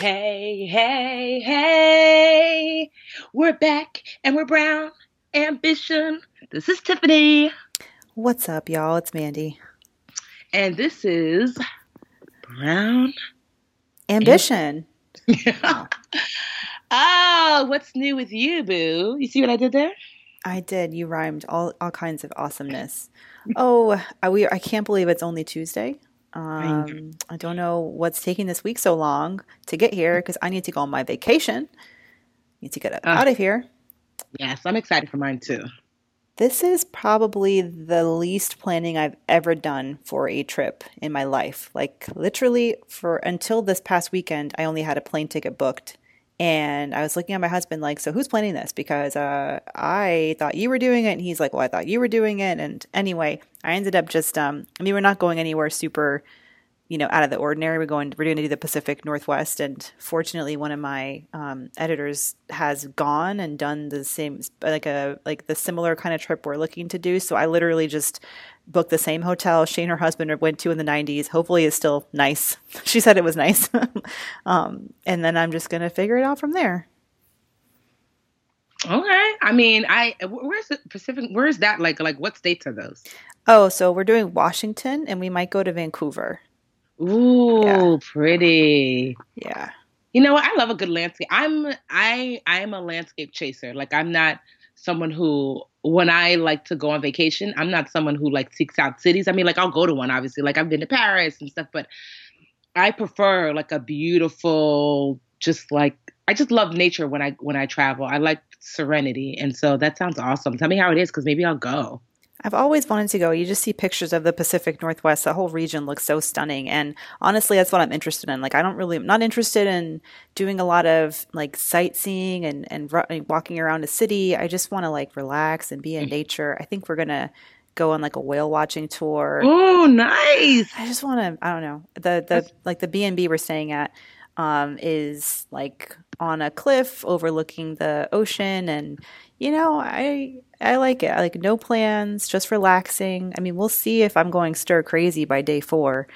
Hey, hey, hey, we're back and we're brown. Ambition. This is Tiffany. What's up, y'all? It's Mandi. And this is Brown Ambition. oh, what's new with you, boo? You see what I did there? I did. You rhymed all, all kinds of awesomeness. oh, I, we, I can't believe it's only Tuesday. Um, I don't know what's taking this week so long to get here because I need to go on my vacation. Need to get uh, out of here. Yes, I'm excited for mine too. This is probably the least planning I've ever done for a trip in my life. Like literally for until this past weekend, I only had a plane ticket booked and I was looking at my husband like, so who's planning this? Because uh, I thought you were doing it. And he's like, well, I thought you were doing it. And anyway, I ended up just, um, I mean, we're not going anywhere super, you know, out of the ordinary. We're going, we're going to do the Pacific Northwest. And fortunately, one of my um, editors has gone and done the same, like a, like the similar kind of trip we're looking to do. So I literally just booked the same hotel she and her husband went to in the 90s. Hopefully, it's still nice. she said it was nice. um, and then I'm just going to figure it out from there. Okay. I mean, I where's the Pacific? Where's that? Like, like what states are those? Oh, so we're doing Washington, and we might go to Vancouver. Ooh, yeah. pretty. Yeah. You know what? I love a good landscape. I'm I I am a landscape chaser. Like I'm not someone who when I like to go on vacation, I'm not someone who like seeks out cities. I mean, like I'll go to one, obviously. Like I've been to Paris and stuff, but I prefer like a beautiful, just like I just love nature when I when I travel. I like serenity, and so that sounds awesome. Tell me how it is, because maybe I'll go. I've always wanted to go. You just see pictures of the Pacific Northwest. The whole region looks so stunning. And honestly, that's what I'm interested in. Like, I don't really, I'm not interested in doing a lot of like sightseeing and, and walking around a city. I just want to like relax and be in mm. nature. I think we're going to go on like a whale watching tour. Oh, nice. I just want to, I don't know. The, the, like the B&B we're staying at, um, is like on a cliff overlooking the ocean. And, you know, I, I like it. I like no plans, just relaxing. I mean, we'll see if I'm going stir crazy by day four,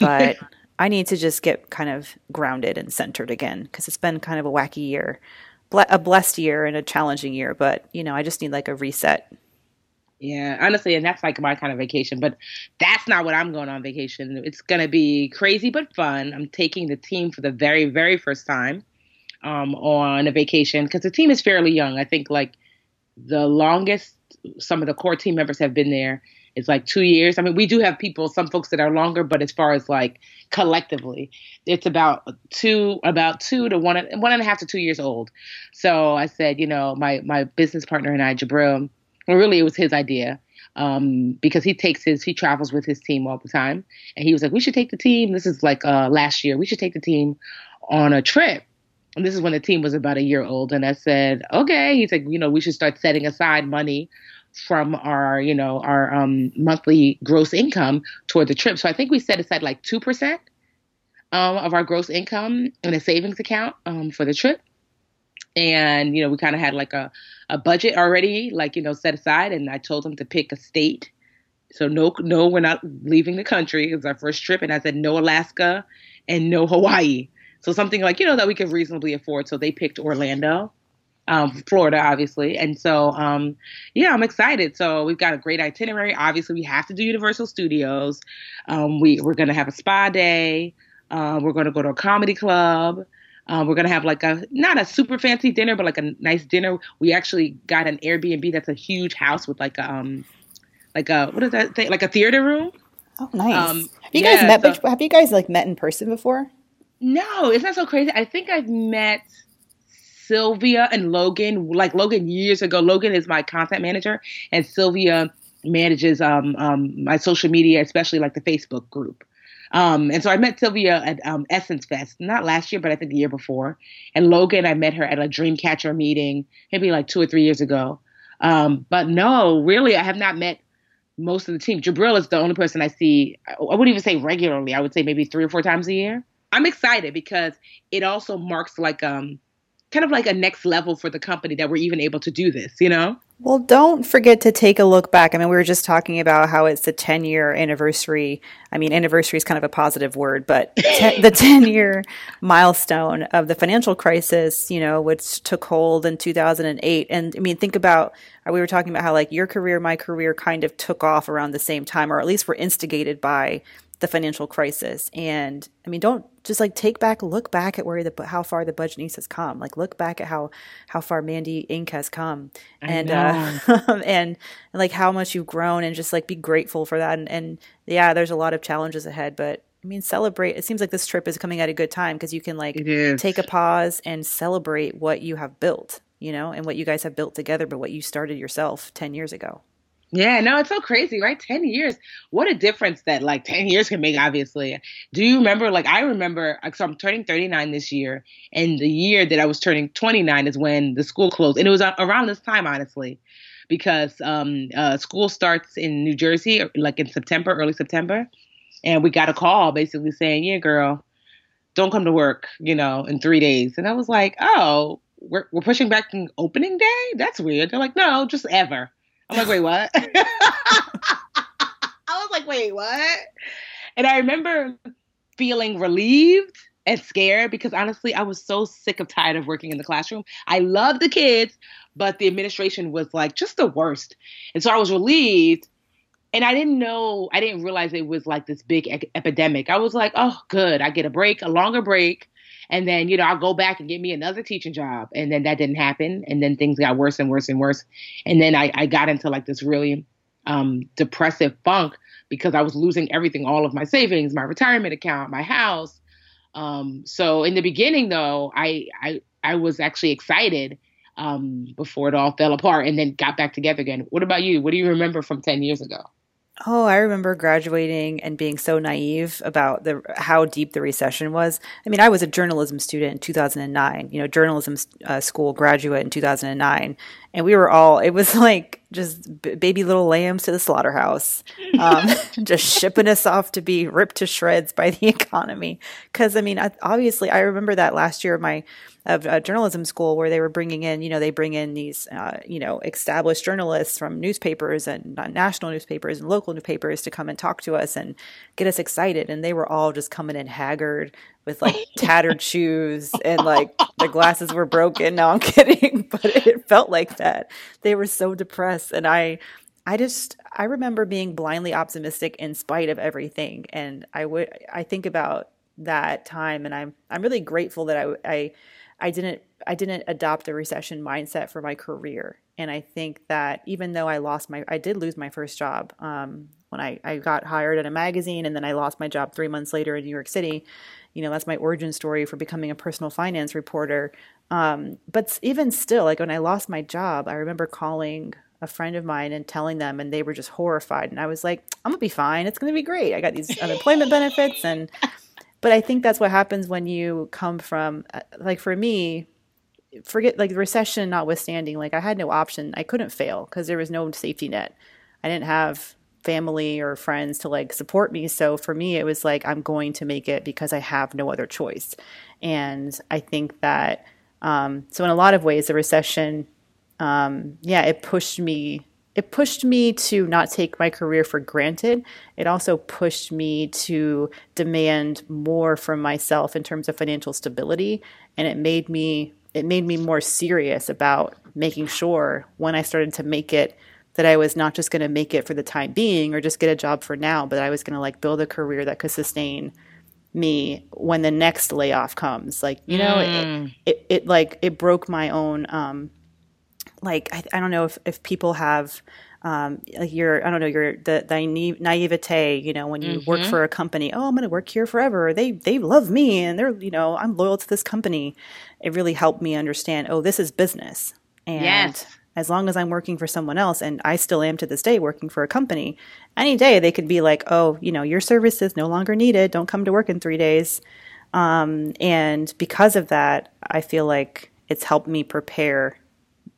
but I need to just get kind of grounded and centered again because it's been kind of a wacky year, a blessed year and a challenging year. But you know, I just need like a reset. Yeah, honestly, and that's like my kind of vacation. But that's not what I'm going on vacation. It's gonna be crazy but fun. I'm taking the team for the very, very first time um, on a vacation because the team is fairly young. I think like the longest some of the core team members have been there is like two years. I mean, we do have people, some folks that are longer, but as far as like collectively, it's about two, about two to one, one and a half to two years old. So I said, you know, my my business partner and I, Jabril, well, really it was his idea um, because he takes his, he travels with his team all the time, and he was like, we should take the team. This is like uh, last year. We should take the team on a trip and this is when the team was about a year old. And I said, okay. He's like, you know, we should start setting aside money from our, you know, our um, monthly gross income toward the trip. So I think we set aside like 2% um, of our gross income in a savings account um, for the trip. And, you know, we kind of had like a, a budget already, like, you know, set aside. And I told him to pick a state. So no, no, we're not leaving the country. It was our first trip. And I said, no Alaska and no Hawaii. So something like, you know, that we could reasonably afford. So they picked Orlando. um, Florida, obviously. And so, um, yeah, I'm excited. So we've got a great itinerary. Obviously, we have to do Universal Studios. Um, we we're gonna have a spa day. Uh, we're gonna go to a comedy club. Uh, we're gonna have like a not a super fancy dinner, but like a nice dinner. We actually got an Airbnb that's a huge house with like a um, like a what is that thing? Like a theater room. Oh, nice. Um, have you guys met? So, have you guys like met in person before? No, it's not so crazy. I think I've met Sylvia and Logan, like Logan years ago. Logan is my content manager, and Sylvia manages um, um, my social media, especially like the Facebook group. Um, and so I met Sylvia at um, Essence Fest, not last year, but I think the year before. And Logan, I met her at a Dreamcatcher meeting, maybe like two or three years ago. Um, but no, really, I have not met most of the team. Jabril is the only person I see. I wouldn't even say regularly. I would say maybe three or four times a year. I'm excited because it also marks like um kind of like a next level for the company that we're even able to do this, you know? Well, don't forget to take a look back. I mean, we were just talking about how it's the 10 year anniversary. I mean, anniversary is kind of a positive word, but ten, the 10 year milestone of the financial crisis, you know, which took hold in 2008. And I mean, think about, we were talking about how like your career, my career kind of took off around the same time, or at least were instigated by the financial crisis. And I mean, don't just like take back, look back at where the how far the Budgetnista has come. Like look back at how how far Mandy Inc has come, and uh, and and like how much you've grown, and just like be grateful for that. And, and yeah, there's a lot of challenges ahead, but I mean, celebrate. It seems like this trip is coming at a good time because you can like take a pause and celebrate what you have built, you know, and what you guys have built together, but what you started yourself 10 years ago. Yeah, no, it's so crazy, right? 10 years. What a difference that like 10 years can make, obviously. Do you remember? Like, I remember, so I'm turning 39 this year, and the year that I was turning 29 is when the school closed. And it was around this time, honestly, because um, uh, school starts in New Jersey, like in September, early September. And we got a call basically saying, yeah, girl, don't come to work, you know, in three days. And I was like, oh, we're, we're pushing back opening day? That's weird. They're like, no, just ever. I'm like, wait, what? I was like, wait, what? And I remember feeling relieved and scared because honestly, I was so sick of tired of working in the classroom. I love the kids, but the administration was like just the worst. And so I was relieved. And I didn't know, I didn't realize it was like this big e- epidemic. I was like, oh, good. I get a break, a longer break. And then, you know, I'll go back and get me another teaching job. And then that didn't happen. And then things got worse and worse and worse. And then I, I got into like this really um, depressive funk because I was losing everything, all of my savings, my retirement account, my house. Um, so in the beginning, though, I, I, I was actually excited um, before it all fell apart and then got back together again. What about you? What do you remember from 10 years ago? Oh, I remember graduating and being so naive about the how deep the recession was. I mean, I was a journalism student in 2009, you know, journalism uh, school graduate in 2009, and we were all it was like just b- baby little lambs to the slaughterhouse, um, just shipping us off to be ripped to shreds by the economy. Because I mean, obviously, I remember that last year of my of a journalism school where they were bringing in, you know, they bring in these, uh, you know, established journalists from newspapers and national newspapers and local newspapers to come and talk to us and get us excited. And they were all just coming in haggard with like tattered shoes and like their glasses were broken. No, I'm kidding, but it felt like that. They were so depressed, and I. I just I remember being blindly optimistic in spite of everything and I would I think about that time and I'm I'm really grateful that I I I didn't I didn't adopt a recession mindset for my career. And I think that even though I lost my I did lose my first job um, when I, I got hired at a magazine and then I lost my job three months later in New York City. You know, that's my origin story for becoming a personal finance reporter. Um, but even still, like when I lost my job, I remember calling a friend of mine and telling them, and they were just horrified. And I was like, I'm gonna be fine. It's gonna be great. I got these unemployment benefits and but I think that's what happens when you come from, uh, like for me, forget like the recession notwithstanding, like I had no option. I couldn't fail because there was no safety net. I didn't have family or friends to like support me. So for me, it was like, I'm going to make it because I have no other choice. And I think that, um, so in a lot of ways, the recession, um, yeah, it pushed me it pushed me to not take my career for granted. It also pushed me to demand more from myself in terms of financial stability. And it made me it made me more serious about making sure when I started to make it that I was not just going to make it for the time being or just get a job for now, but I was going to like build a career that could sustain me when the next layoff comes. Like, you know, mm. it, it, it, like, it broke my own, um, like, I, I don't know if, if people have, um, like your, I don't know, your, the, the naivete, you know, when you mm-hmm. work for a company, oh, I'm going to work here forever. They, they love me and they're, you know, I'm loyal to this company. It really helped me understand, oh, this is business. And yes as long as I'm working for someone else, and I still am to this day working for a company, any day they could be like, oh, you know, your service is no longer needed. Don't come to work in three days. Um, and because of that, I feel like it's helped me prepare,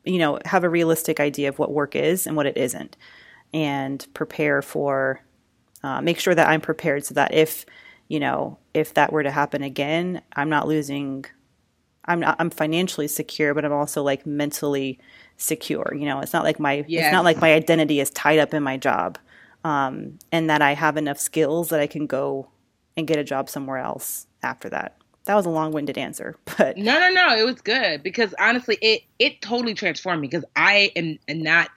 you know, have a realistic idea of what work is and what it isn't, and prepare for, uh, make sure that I'm prepared so that if, you know, if that were to happen again, I'm not losing. I'm not. I'm financially secure, but I'm also like mentally secure. You know, it's not like my yes. it's not like my identity is tied up in my job, um, and that I have enough skills that I can go and get a job somewhere else after that. That was a long-winded answer, but no, no, no, it was good because honestly, it it totally transformed me because I am, not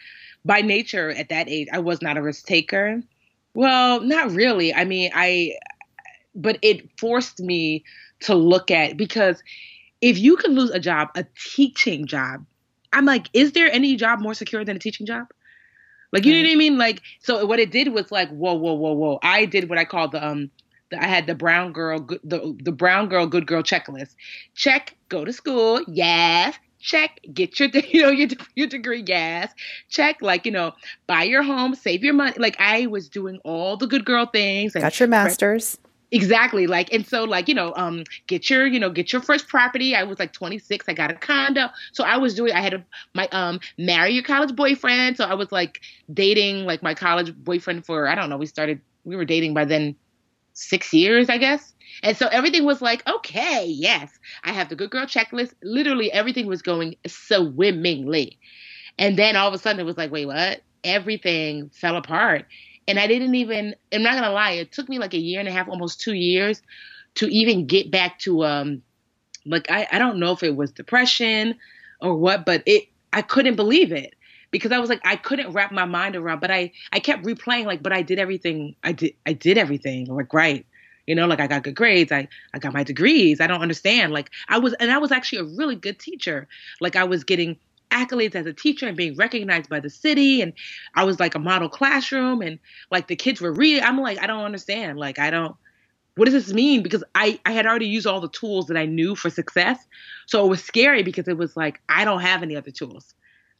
by nature at that age. I was not a risk taker. Well, not really. I mean, I, but it forced me to look at because if you can lose a job, a teaching job, I'm like, is there any job more secure than a teaching job? Like, you know what I mean? Like, so what it did was like, whoa, whoa, whoa, whoa. I did what I called the um, I had the brown girl, the the brown girl, good girl checklist. Check, go to school, yes. Check, get your you know your your degree, yes. Check, like you know, buy your home, save your money. Like I was doing all the good girl things. Got your masters. Exactly. Like, and so like, you know, um, get your, you know, get your first property. I was like 26. I got a condo. So I was doing, I had a, my, um, marry your college boyfriend. So I was like dating like my college boyfriend for, I don't know, we started, we were dating by then six years, I guess. And so everything was like, okay, yes, I have the good girl checklist. Literally everything was going swimmingly. And then all of a sudden it was like, wait, what? Everything fell apart and I didn't even I'm not gonna lie, it took me like a year and a half, almost two years to even get back to um like I, I don't know if it was depression or what, but it I couldn't believe it. Because I was like I couldn't wrap my mind around, but I I kept replaying like, but I did everything I did I did everything like right. You know, like I got good grades, I I got my degrees. I don't understand. Like I was and I was actually a really good teacher. Like I was getting accolades as a teacher and being recognized by the city and I was like a model classroom and like the kids were reading I'm like I don't understand like I don't what does this mean because I I had already used all the tools that I knew for success so it was scary because it was like I don't have any other tools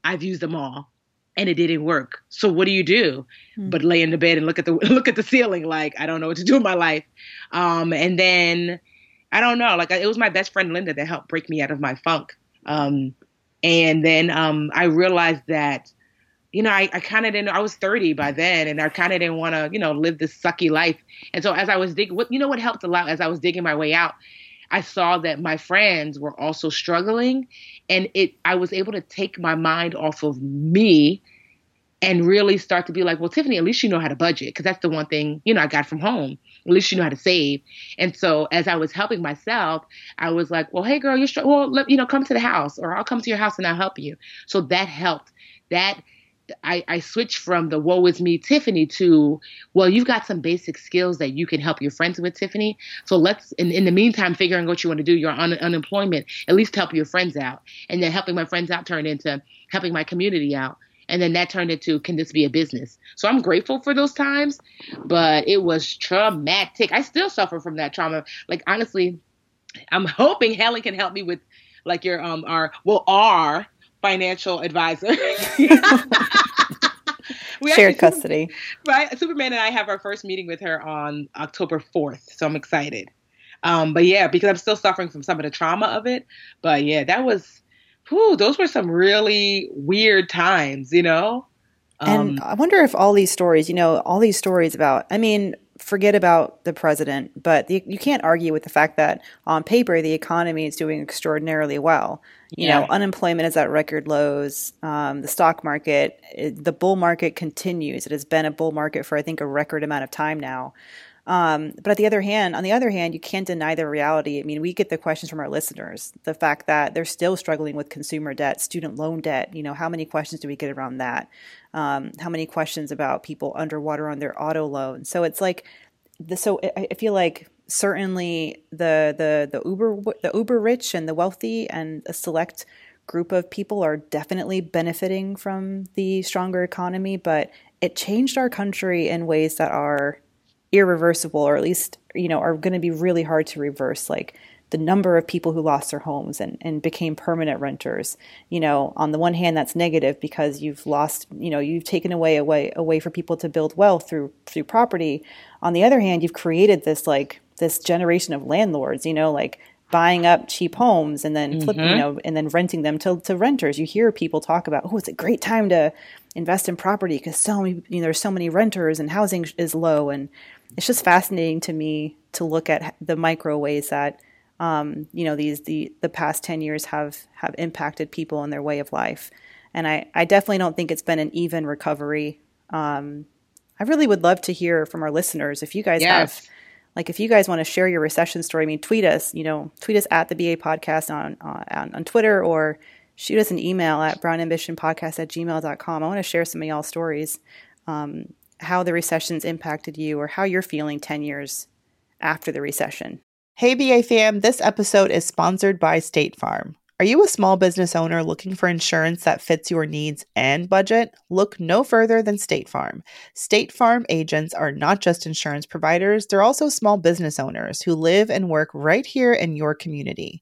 I've used them all and it didn't work. So what do you do? Mm-hmm. but lay in the bed and look at the look at the ceiling like I don't know what to do in my life. Um and then I don't know like it was my best friend Linda that helped break me out of my funk. Um and then um, I realized that, you know, I, I kind of didn't, I was 30 by then, and I kind of didn't want to, you know, live this sucky life. And so as I was digging, what, you know, what helped a lot as I was digging my way out, I saw that my friends were also struggling. And it, I was able to take my mind off of me and really start to be like, well, Tiffany, at least you know how to budget. Cause that's the one thing, you know, I got from home at least you know how to save. And so as I was helping myself, I was like, well, hey girl, you're str- well, let, you know, come to the house or I'll come to your house and I'll help you. So that helped. That I, I switched from the woe is me Tiffany to, well, you've got some basic skills that you can help your friends with, Tiffany. So let's, in, in the meantime, figuring what you want to do, your un- unemployment, at least help your friends out. And then helping my friends out turned into helping my community out. And then that turned into, can this be a business? So I'm grateful for those times, but it was traumatic. I still suffer from that trauma. Like, honestly, I'm hoping Helen can help me with, like, your, um, our, well, our financial advisor. we shared custody. Right. Superman and I have our first meeting with her on October 4th. So I'm excited. Um, but yeah, because I'm still suffering from some of the trauma of it. But yeah, that was whew, those were some really weird times, you know? Um, and I wonder if all these stories, you know, all these stories about, I mean, forget about the president, but the, you can't argue with the fact that on paper the economy is doing extraordinarily well. You yeah. know, unemployment is at record lows. Um, the stock market, it, the bull market continues. It has been a bull market for I think a record amount of time now. Um, but at the other hand, on the other hand, you can't deny the reality. I mean, we get the questions from our listeners. The fact that they're still struggling with consumer debt, student loan debt. You know, how many questions do we get around that? Um, how many questions about people underwater on their auto loan? So it's like, the, so I, I feel like certainly the the the uber the uber rich and the wealthy and a select group of people are definitely benefiting from the stronger economy, but it changed our country in ways that are irreversible or at least you know are going to be really hard to reverse like the number of people who lost their homes and, and became permanent renters you know on the one hand that's negative because you've lost you know you've taken away a way a way for people to build wealth through through property on the other hand you've created this like this generation of landlords you know like buying up cheap homes and then flipping, mm-hmm. you know, and then renting them to, to renters. You hear people talk about, oh, it's a great time to invest in property because so many, you know, there's so many renters and housing is low. And it's just fascinating to me to look at the micro ways that, um, you know, these the the past ten years have have impacted people and their way of life. And I, I definitely don't think it's been an even recovery. Um, I really would love to hear from our listeners if you guys yes. have like if you guys want to share your recession story, I mean, tweet us, you know, tweet us at the BA podcast on, on, on Twitter or shoot us an email at brownambitionpodcast at gmail.com. I want to share some of y'all stories, um, how the recession's impacted you or how you're feeling 10 years after the recession. Hey, BA fam, this episode is sponsored by State Farm. Are you a small business owner looking for insurance that fits your needs and budget? Look no further than State Farm. State Farm agents are not just insurance providers, they're also small business owners who live and work right here in your community.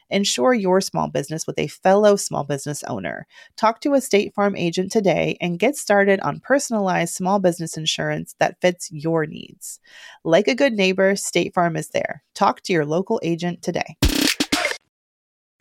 Insure your small business with a fellow small business owner. Talk to a State Farm agent today and get started on personalized small business insurance that fits your needs. Like a good neighbor, State Farm is there. Talk to your local agent today.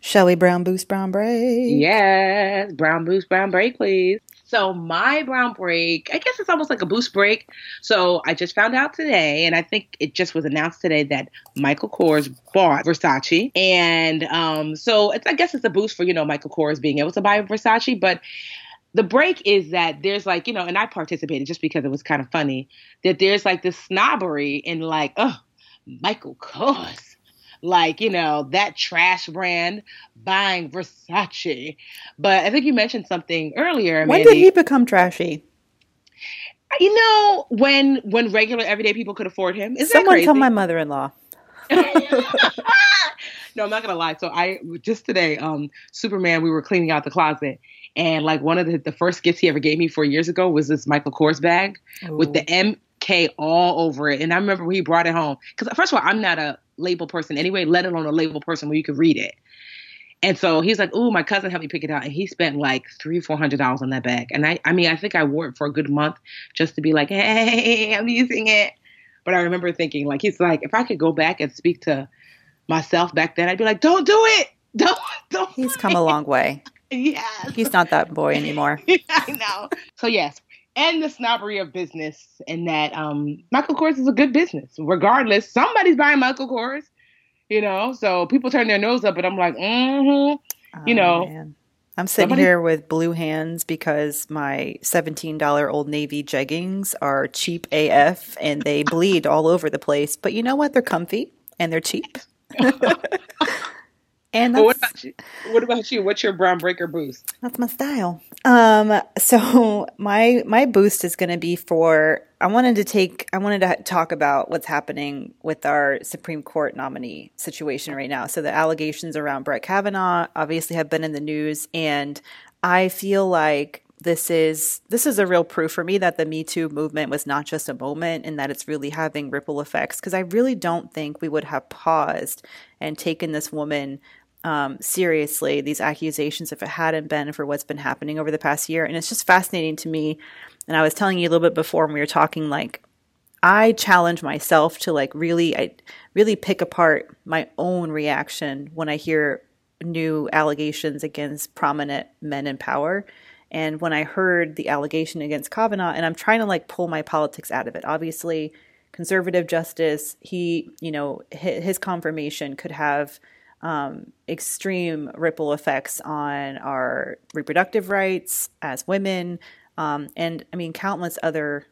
Shall we brown boost brown break? Yes, brown boost brown break, please. So my brown break, I guess it's almost like a boost break. So I just found out today, and I think it just was announced today that Michael Kors bought Versace, and um, so I guess it's a boost for you know Michael Kors being able to buy Versace, but the break is that there's like you know, and I participated just because it was kind of funny that there's like this snobbery in like, oh, Michael Kors like, you know, that trash brand buying Versace. But I think you mentioned something earlier. When Mandi. did he become trashy? You know, when when regular everyday people could afford him. Is Someone tell my mother in law. no, I'm not gonna lie. So I just today, um, Superman, we were cleaning out the closet, and like one of the, the first gifts he ever gave me four years ago was this Michael Kors bag Ooh. with the MK all over it. And I remember when he brought it home because first of all, I'm not a label person anyway, let alone a label person where you could read it. And so he's like, "Ooh, my cousin helped me pick it out," and he spent like three, four hundred dollars on that bag. And I, I mean, I think I wore it for a good month just to be like, "Hey, I'm using it." But I remember thinking, like, he's like, if I could go back and speak to myself back then, I'd be like, "Don't do it, don't, don't." He's come a long way. yeah, he's not that boy anymore. I know. So yes, and the snobbery of business, and that um, Michael Kors is a good business. Regardless, somebody's buying Michael Kors, you know. So people turn their nose up, but I'm like, mm-hmm. Oh, you know. Man. I'm sitting Somebody- here with blue hands because my $17 Old Navy jeggings are cheap AF and they bleed all over the place. But you know what? They're comfy and they're cheap. And what about you? What about you? What's your brown breaker boost? That's my style. Um, so my my boost is going to be for. I wanted to take. I wanted to talk about what's happening with our Supreme Court nominee situation right now. So the allegations around Brett Kavanaugh obviously have been in the news, and I feel like this is this is a real proof for me that the Me Too movement was not just a moment and that it's really having ripple effects because I really don't think we would have paused and taken this woman um, seriously these accusations if it hadn't been for what's been happening over the past year. And it's just fascinating to me. And I was telling you a little bit before when we were talking, like, I challenge myself to like really, I really pick apart my own reaction when I hear new allegations against prominent men in power. And when I heard the allegation against Kavanaugh, and I'm trying to like pull my politics out of it. Obviously, conservative justice, he, you know, his confirmation could have um, extreme ripple effects on our reproductive rights as women, um, and I mean, countless other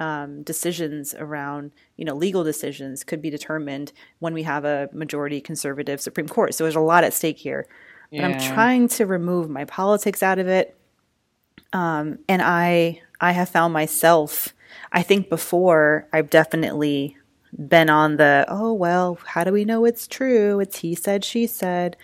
um, decisions around, you know, legal decisions could be determined when we have a majority conservative Supreme Court. So there's a lot at stake here. Yeah. But I'm trying to remove my politics out of it. Um, and I I have found myself. I think before I've definitely been on the oh well how do we know it's true? It's he said she said.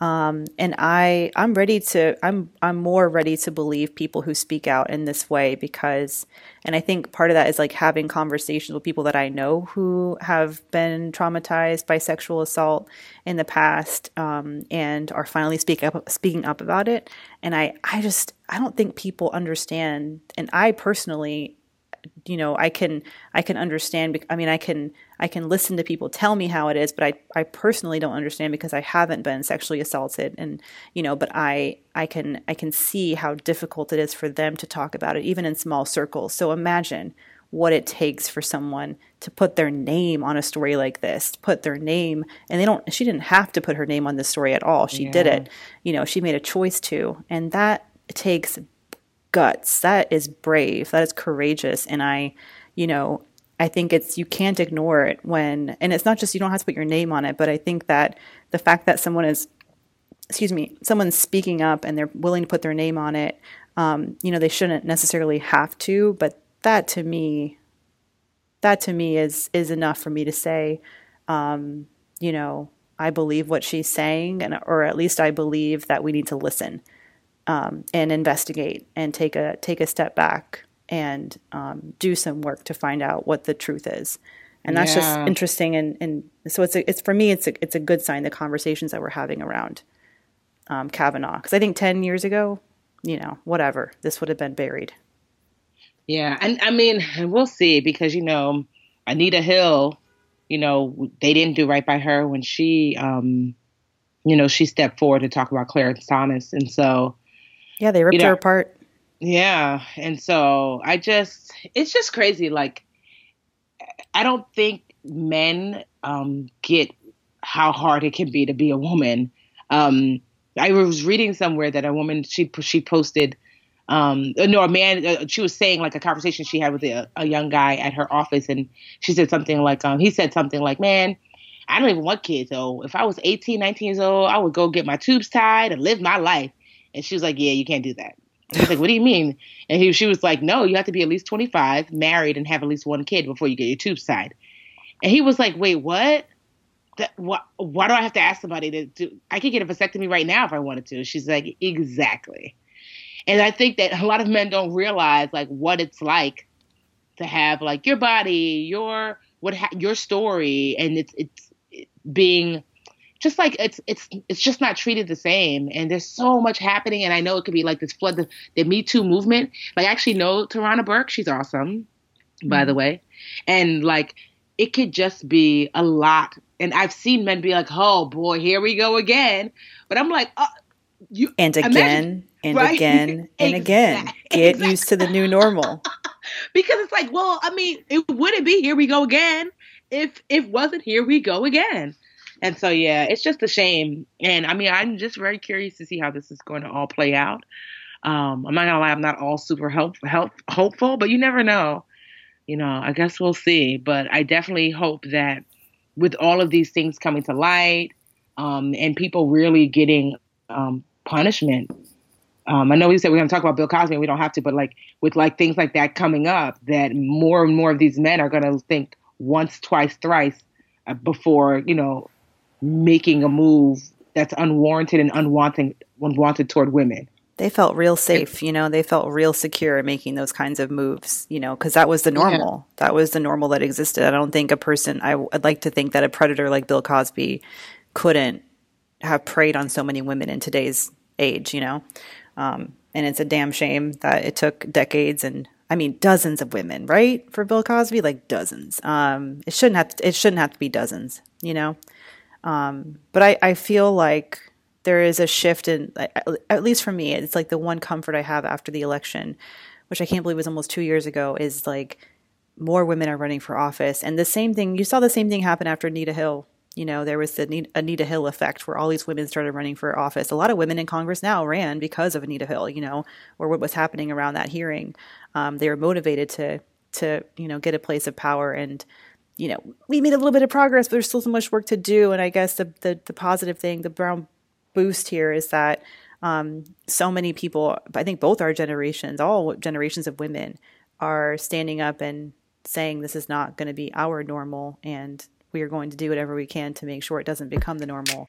Um, and I I'm ready to I'm I'm more ready to believe people who speak out in this way because and I think part of that is like having conversations with people that I know who have been traumatized by sexual assault in the past um, and are finally speak up speaking up about it. And I I just I don't think people understand and I personally you know i can i can understand i mean i can i can listen to people tell me how it is but i i personally don't understand because i haven't been sexually assaulted and you know but i i can i can see how difficult it is for them to talk about it even in small circles so imagine what it takes for someone to put their name on a story like this put their name and they don't she didn't have to put her name on this story at all she yeah. did it you know she made a choice to and that takes guts. That is brave. That is courageous. And I, you know, I think it's you can't ignore it when and it's not just you don't have to put your name on it, but I think that the fact that someone is excuse me, someone's speaking up and they're willing to put their name on it, um, you know, they shouldn't necessarily have to, but that to me that to me is is enough for me to say, um, you know, I believe what she's saying and or at least I believe that we need to listen um, and investigate and take a take a step back and um, do some work to find out what the truth is. And that's yeah. just interesting. And, and so it's a, it's for me it's a, it's a good sign the conversations that we're having around um, Kavanaugh because I think ten years ago, you know, whatever this would have been buried. Yeah, and I mean we'll see because you know Anita Hill, you know they didn't do right by her when she, um, you know, she stepped forward to talk about Clarence Thomas, and so yeah, they ripped you know, her apart. Yeah. And so I just, it's just crazy. Like, I don't think men um, get how hard it can be to be a woman. Um, I was reading somewhere that a woman she she posted, um, no, a man. Uh, she was saying like a conversation she had with a, a, young guy at her office, and she said something like, um, he said something like, "Man, I don't even want kids. though. if I was 18, 19 years old, I would go get my tubes tied and live my life." And she was like, Yeah, you can't do that. Was like, What do you mean? And he, she was like, No, you have to be at least 25, married, and have at least one kid before you get your tubes tied. And he was like, Wait, what? That, why, why do I have to ask somebody to do? I could get a vasectomy right now if I wanted to. She's like, Exactly. And I think that a lot of men don't realize like what it's like to have like your body, your what ha- your story, and it's it's being just like it's it's it's just not treated the same. And there's so much happening. And i know it could be like this flood the, the me too movement. Like i actually know tarana burke. She's awesome by mm-hmm. the way. And like it could just be a lot. And i've seen men be like oh boy here we go again. But i'm like uh, you and again imagine, and right? again and again. Get exactly. used to the new normal. Because it's like well i mean it wouldn't be here we go again if it wasn't here we go again and so, yeah, it's just a shame. And I mean, I'm just very curious to see how this is going to all play out. Um, I'm not gonna lie, I'm not all super help, help, hopeful, but you never know. You know, I guess we'll see. But I definitely hope that with all of these things coming to light um, and people really getting um, punishment. Um, I know we said we're going to talk about Bill Cosby, and we don't have to, but like with like things like that coming up, that more and more of these men are going to think once, twice, thrice uh, before you know making a move that's unwarranted and unwanted unwanted toward women. They felt real safe, you know, they felt real secure making those kinds of moves, you know, because that was the normal. Yeah. That was the normal that existed. I don't think a person, I, would like to think that a predator like Bill Cosby couldn't have preyed on so many women in today's age, you know. Um, and it's a damn shame that it took decades and I mean, dozens of women, right? For Bill Cosby, like dozens. Um, it shouldn't have to, it shouldn't have to be dozens, you know. Um, but I, I feel like there is a shift in, at least for me, it's like the one comfort I have after the election, which I can't believe was almost two years ago, is like more women are running for office, and the same thing. You saw the same thing happen after Anita Hill you know, there was the Anita Hill effect where all these women started running for office. A lot of women in Congress now ran because of Anita Hill, you know, or what was happening around that hearing. Um, they were motivated to, to, you know, get a place of power. And, you know, we made a little bit of progress, but there's still so much work to do. And I guess the, the, the positive thing, the brown boost here is that um, so many people, I think both our generations, all generations of women, are standing up and saying this is not going to be our normal and we are going to do whatever we can to make sure it doesn't become the normal.